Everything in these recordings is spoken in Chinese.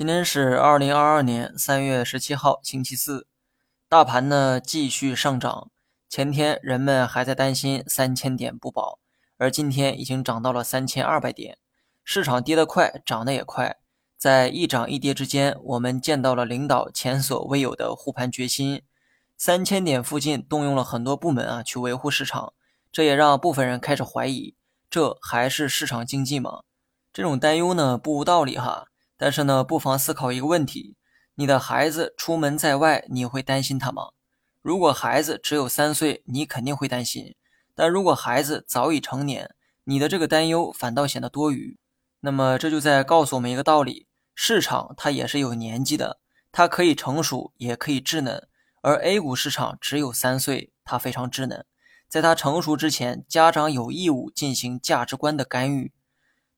今天是二零二二年三月十七号，星期四。大盘呢继续上涨。前天人们还在担心三千点不保，而今天已经涨到了三千二百点。市场跌得快，涨得也快。在一涨一跌之间，我们见到了领导前所未有的护盘决心。三千点附近动用了很多部门啊去维护市场，这也让部分人开始怀疑：这还是市场经济吗？这种担忧呢不无道理哈。但是呢，不妨思考一个问题：你的孩子出门在外，你会担心他吗？如果孩子只有三岁，你肯定会担心；但如果孩子早已成年，你的这个担忧反倒显得多余。那么这就在告诉我们一个道理：市场它也是有年纪的，它可以成熟，也可以稚嫩。而 A 股市场只有三岁，它非常稚嫩，在它成熟之前，家长有义务进行价值观的干预。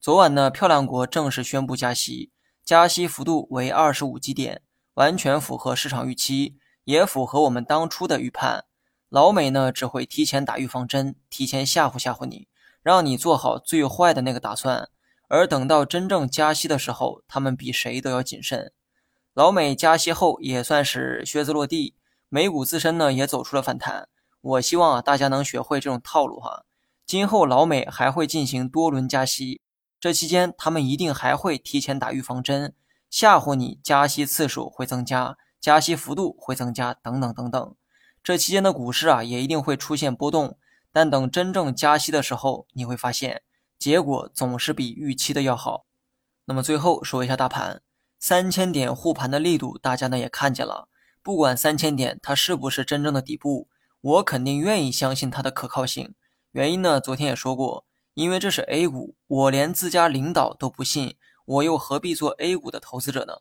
昨晚呢，漂亮国正式宣布加息。加息幅度为二十五基点，完全符合市场预期，也符合我们当初的预判。老美呢只会提前打预防针，提前吓唬吓唬你，让你做好最坏的那个打算。而等到真正加息的时候，他们比谁都要谨慎。老美加息后也算是靴子落地，美股自身呢也走出了反弹。我希望啊大家能学会这种套路哈，今后老美还会进行多轮加息。这期间，他们一定还会提前打预防针，吓唬你加息次数会增加，加息幅度会增加，等等等等。这期间的股市啊，也一定会出现波动。但等真正加息的时候，你会发现结果总是比预期的要好。那么最后说一下大盘，三千点护盘的力度，大家呢也看见了。不管三千点它是不是真正的底部，我肯定愿意相信它的可靠性。原因呢，昨天也说过。因为这是 A 股，我连自家领导都不信，我又何必做 A 股的投资者呢？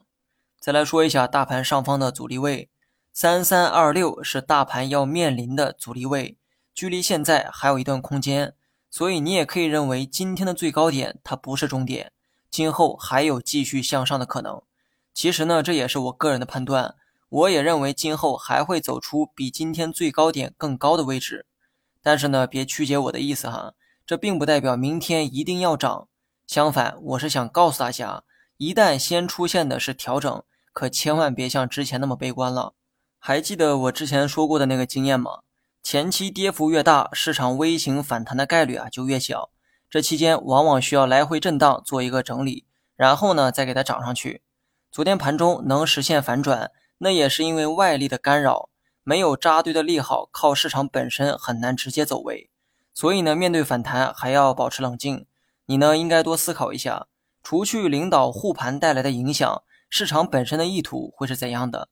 再来说一下大盘上方的阻力位，三三二六是大盘要面临的阻力位，距离现在还有一段空间，所以你也可以认为今天的最高点它不是终点，今后还有继续向上的可能。其实呢，这也是我个人的判断，我也认为今后还会走出比今天最高点更高的位置。但是呢，别曲解我的意思哈。这并不代表明天一定要涨，相反，我是想告诉大家，一旦先出现的是调整，可千万别像之前那么悲观了。还记得我之前说过的那个经验吗？前期跌幅越大，市场微型反弹的概率啊就越小。这期间往往需要来回震荡做一个整理，然后呢再给它涨上去。昨天盘中能实现反转，那也是因为外力的干扰，没有扎堆的利好，靠市场本身很难直接走位。所以呢，面对反弹还要保持冷静。你呢，应该多思考一下，除去领导护盘带来的影响，市场本身的意图会是怎样的？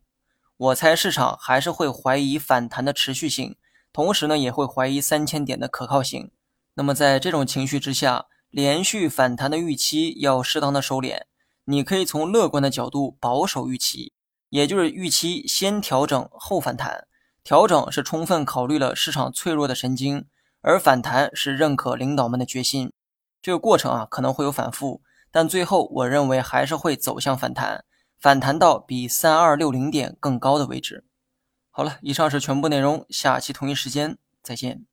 我猜市场还是会怀疑反弹的持续性，同时呢，也会怀疑三千点的可靠性。那么在这种情绪之下，连续反弹的预期要适当的收敛。你可以从乐观的角度保守预期，也就是预期先调整后反弹。调整是充分考虑了市场脆弱的神经。而反弹是认可领导们的决心，这个过程啊可能会有反复，但最后我认为还是会走向反弹，反弹到比三二六零点更高的位置。好了，以上是全部内容，下期同一时间再见。